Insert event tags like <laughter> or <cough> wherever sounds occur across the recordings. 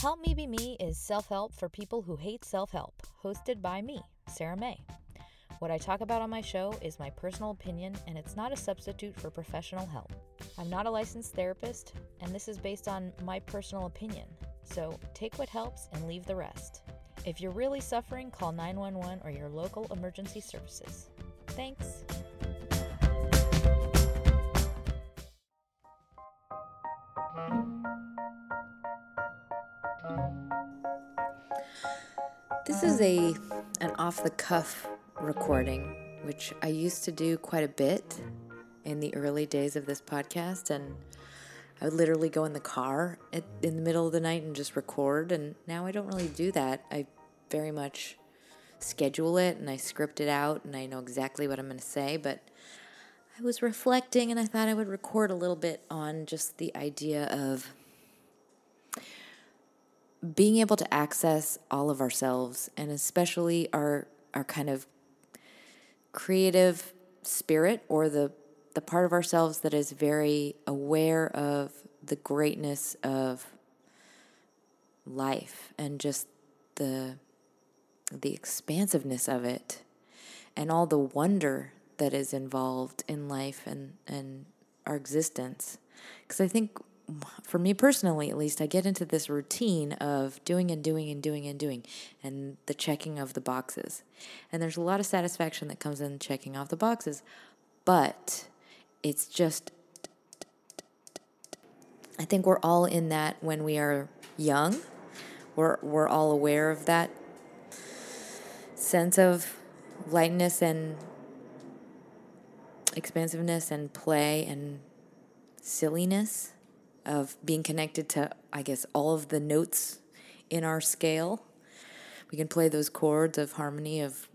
Help Me Be Me is self help for people who hate self help, hosted by me, Sarah May. What I talk about on my show is my personal opinion, and it's not a substitute for professional help. I'm not a licensed therapist, and this is based on my personal opinion. So take what helps and leave the rest. If you're really suffering, call 911 or your local emergency services. Thanks. This is a an off the cuff recording, which I used to do quite a bit in the early days of this podcast and I would literally go in the car at, in the middle of the night and just record and now I don't really do that. I very much schedule it and I script it out and I know exactly what I'm going to say, but I was reflecting and I thought I would record a little bit on just the idea of being able to access all of ourselves and especially our our kind of creative spirit or the the part of ourselves that is very aware of the greatness of life and just the the expansiveness of it and all the wonder that is involved in life and and our existence. Because i think for me personally at least, I get into this routine of doing and doing and doing and doing and the checking of the boxes. And there's a lot of satisfaction that comes in checking off the boxes, but it's just I think we're all in that when we are young. We're we're all aware of that sense of lightness and expansiveness and play and silliness of being connected to, I guess, all of the notes in our scale. We can play those chords of harmony of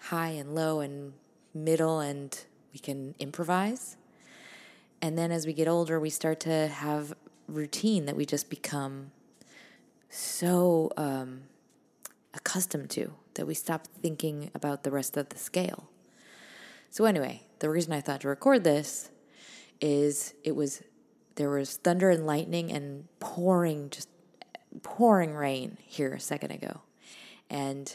high and low and middle, and we can improvise. And then as we get older, we start to have routine that we just become so um, accustomed to that we stop thinking about the rest of the scale. So, anyway, the reason I thought to record this is it was there was thunder and lightning and pouring, just pouring rain here a second ago. And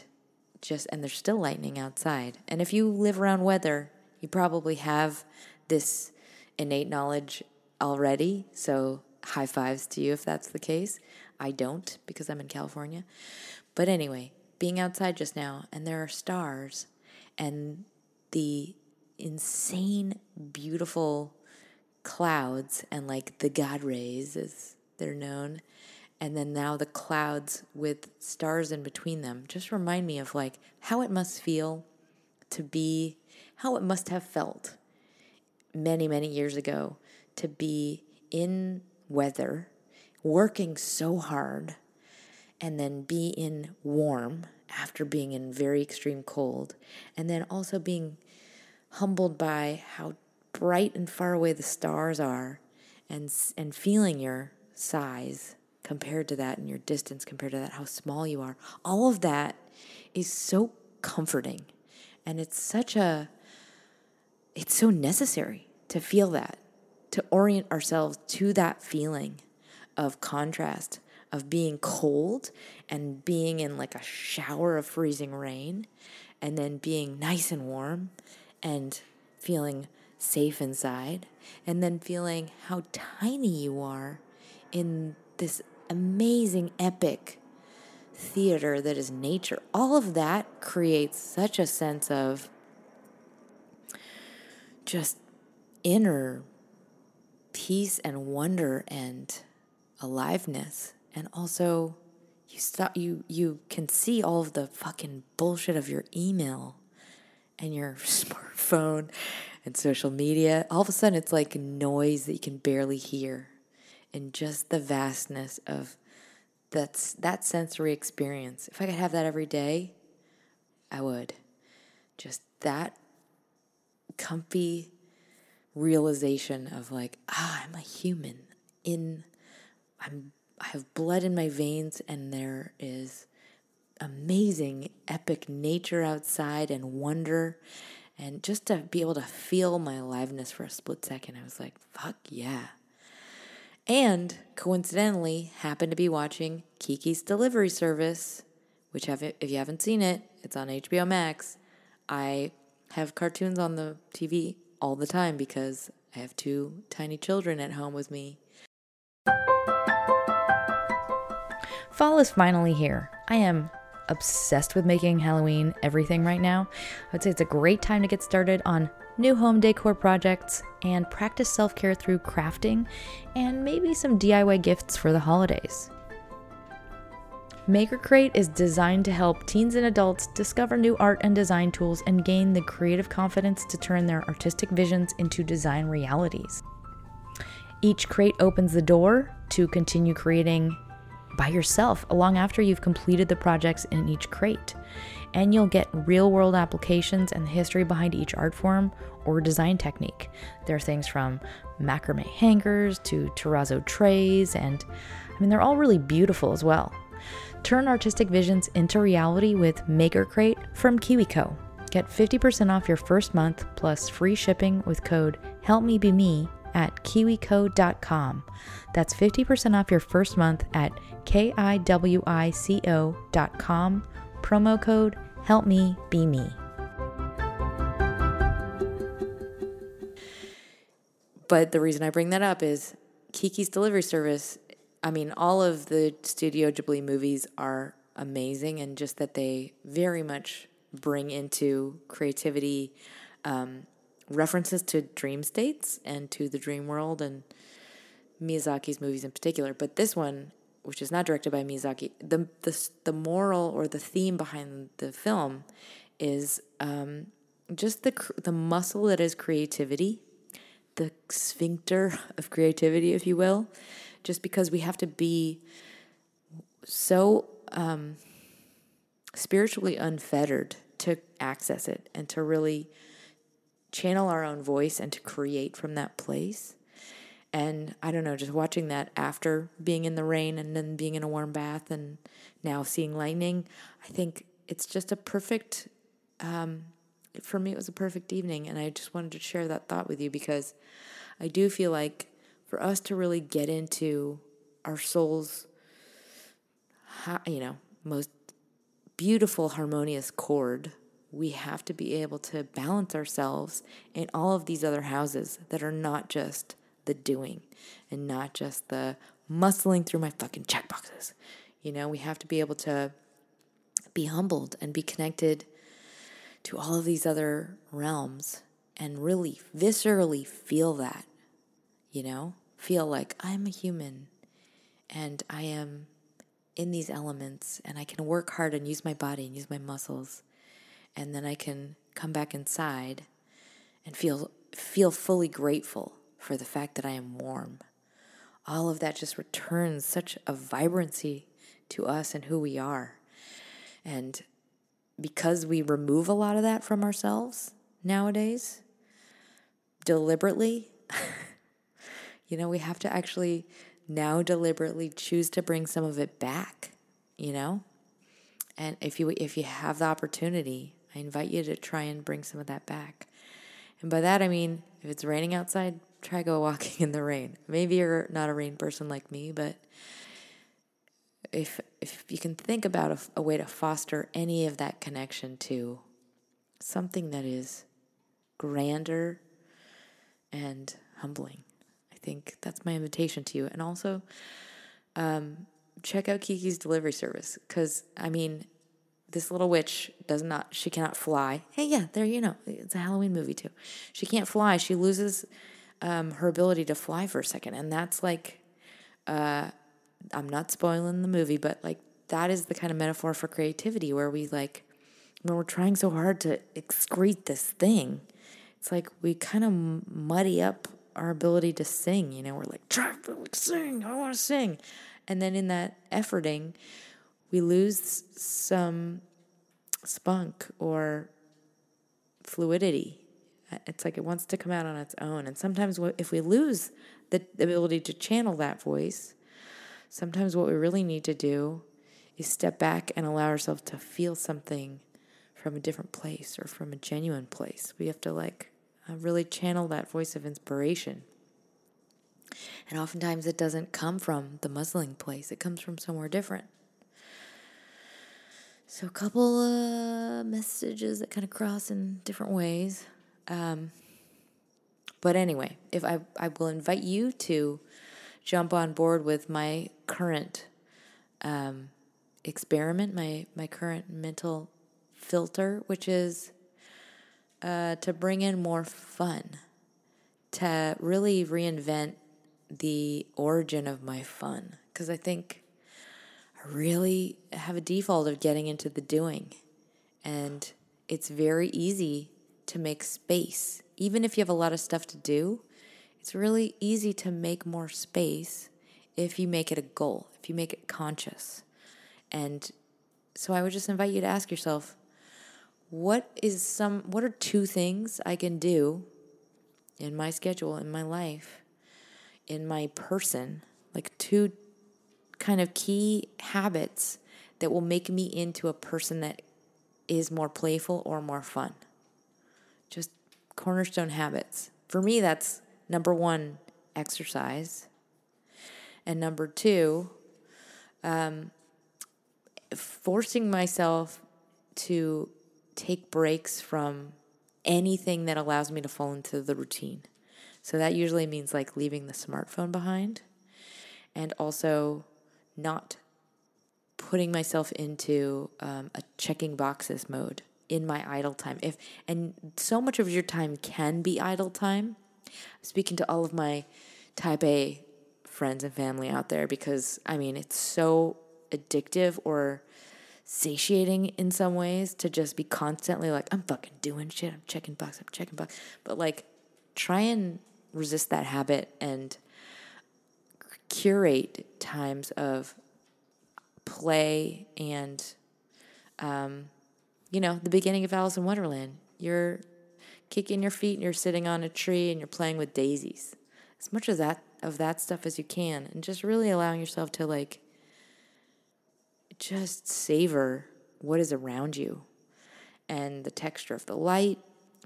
just, and there's still lightning outside. And if you live around weather, you probably have this innate knowledge already. So high fives to you if that's the case. I don't because I'm in California. But anyway, being outside just now, and there are stars, and the insane, beautiful clouds and like the God rays, as they're known, and then now the clouds with stars in between them. Just remind me of like how it must feel to be, how it must have felt many, many years ago to be in weather, working so hard, and then be in warm after being in very extreme cold, and then also being humbled by how bright and far away the stars are and and feeling your size compared to that and your distance compared to that how small you are all of that is so comforting. And it's such a it's so necessary to feel that to orient ourselves to that feeling of contrast of being cold and being in like a shower of freezing rain and then being nice and warm and feeling safe inside, and then feeling how tiny you are in this amazing, epic theater that is nature. All of that creates such a sense of just inner peace and wonder and aliveness and also you stop you you can see all of the fucking bullshit of your email and your <laughs> smartphone and social media, all of a sudden it's like noise that you can barely hear. And just the vastness of that's that sensory experience. If I could have that every day, I would. Just that comfy realization of like, ah, I'm a human in I'm I have blood in my veins and there is amazing epic nature outside and wonder and just to be able to feel my aliveness for a split second, I was like, fuck yeah. And coincidentally, happened to be watching Kiki's Delivery Service, which have if you haven't seen it, it's on HBO Max. I have cartoons on the TV all the time because I have two tiny children at home with me. Fall is finally here. I am obsessed with making Halloween everything right now. I'd say it's a great time to get started on new home decor projects and practice self care through crafting and maybe some DIY gifts for the holidays. Maker Crate is designed to help teens and adults discover new art and design tools and gain the creative confidence to turn their artistic visions into design realities. Each crate opens the door to continue creating by yourself long after you've completed the projects in each crate. And you'll get real world applications and the history behind each art form or design technique. There are things from macrame hangers to terrazzo trays, and I mean, they're all really beautiful as well. Turn artistic visions into reality with Maker Crate from KiwiCo. Get 50% off your first month plus free shipping with code HELPMEBEME at kiwico.com. That's 50% off your first month at kiwico.com. Promo code Help Me Be Me. But the reason I bring that up is Kiki's Delivery Service. I mean, all of the Studio Ghibli movies are amazing, and just that they very much bring into creativity um, references to dream states and to the dream world and Miyazaki's movies in particular. But this one, which is not directed by Miyazaki, the the the moral or the theme behind the film is um, just the the muscle that is creativity, the sphincter of creativity, if you will. Just because we have to be so um, spiritually unfettered to access it and to really channel our own voice and to create from that place. And I don't know, just watching that after being in the rain and then being in a warm bath and now seeing lightning, I think it's just a perfect, um, for me, it was a perfect evening. And I just wanted to share that thought with you because I do feel like for us to really get into our soul's, you know, most beautiful, harmonious chord we have to be able to balance ourselves in all of these other houses that are not just the doing and not just the muscling through my fucking checkboxes. You know, we have to be able to be humbled and be connected to all of these other realms and really viscerally feel that, you know, feel like I'm a human and I am in these elements and I can work hard and use my body and use my muscles and then I can come back inside and feel feel fully grateful for the fact that I am warm. All of that just returns such a vibrancy to us and who we are. And because we remove a lot of that from ourselves nowadays, deliberately, <laughs> you know, we have to actually now deliberately choose to bring some of it back, you know? And if you if you have the opportunity, I invite you to try and bring some of that back. And by that, I mean, if it's raining outside, try go walking <laughs> in the rain. Maybe you're not a rain person like me, but if if you can think about a, a way to foster any of that connection to something that is grander and humbling, I think that's my invitation to you. And also, um, check out Kiki's delivery service because I mean, this little witch does not she cannot fly. Hey yeah there you know it's a halloween movie too. She can't fly. She loses um, her ability to fly for a second. And that's like uh, i'm not spoiling the movie but like that is the kind of metaphor for creativity where we like when we're trying so hard to excrete this thing it's like we kind of muddy up our ability to sing you know we're like try to sing i want to sing. And then in that efforting, we lose some spunk or fluidity. It's like it wants to come out on its own. And sometimes if we lose the ability to channel that voice, sometimes what we really need to do is step back and allow ourselves to feel something from a different place or from a genuine place. We have to like uh, really channel that voice of inspiration. And oftentimes it doesn't come from the muzzling place, it comes from somewhere different. So, a couple of messages that kind of cross in different ways. Um, but anyway, if I, I will invite you to jump on board with my current um, experiment, my, my current mental filter, which is uh, to bring in more fun, to really reinvent the origin of my fun. Because I think Really have a default of getting into the doing. And it's very easy to make space. Even if you have a lot of stuff to do, it's really easy to make more space if you make it a goal, if you make it conscious. And so I would just invite you to ask yourself, what is some what are two things I can do in my schedule in my life in my person like two kind of key habits that will make me into a person that is more playful or more fun. Just cornerstone habits. For me that's number 1 exercise. And number 2 um, forcing myself to take breaks from anything that allows me to fall into the routine. So that usually means like leaving the smartphone behind. And also not putting myself into um, a checking boxes mode in my idle time. If and so much of your time can be idle time. I'm speaking to all of my type A friends and family out there because I mean it's so addictive or satiating in some ways to just be constantly like, I'm fucking doing shit, I'm checking box, I'm checking box. But like, try and resist that habit and curate times of play and, um, you know, the beginning of Alice in Wonderland. You're kicking your feet and you're sitting on a tree and you're playing with daisies. As much of that of that stuff as you can, and just really allowing yourself to like just savor what is around you and the texture of the light,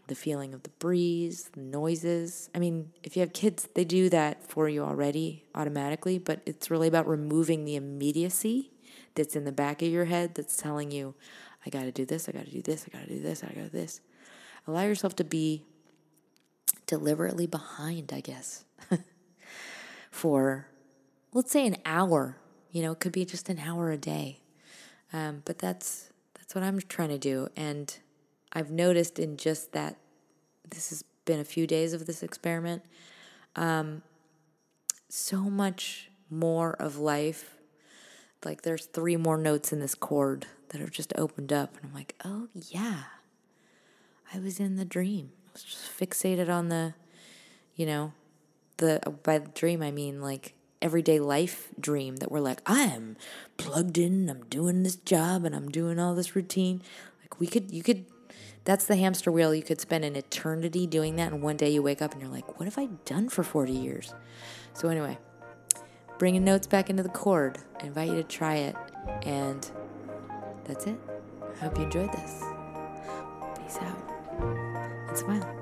the feeling of the breeze, the noises. I mean, if you have kids, they do that for you already automatically, but it's really about removing the immediacy that's in the back of your head that's telling you, I got to do this, I got to do this, I got to do this, I got to do this. Allow yourself to be deliberately behind, I guess, <laughs> for let's say an hour. You know, it could be just an hour a day. Um, but that's that's what I'm trying to do, and I've noticed in just that this has been a few days of this experiment. Um, so much more of life. Like there's three more notes in this chord that have just opened up, and I'm like, oh yeah, I was in the dream. I was just fixated on the, you know, the by the dream I mean like everyday life dream that we're like, I am plugged in, I'm doing this job and I'm doing all this routine. Like we could, you could, that's the hamster wheel. You could spend an eternity doing that. And one day you wake up and you're like, what have I done for 40 years? So, anyway, bringing notes back into the chord. I invite you to try it. And that's it. I hope you enjoyed this. Peace out and smile.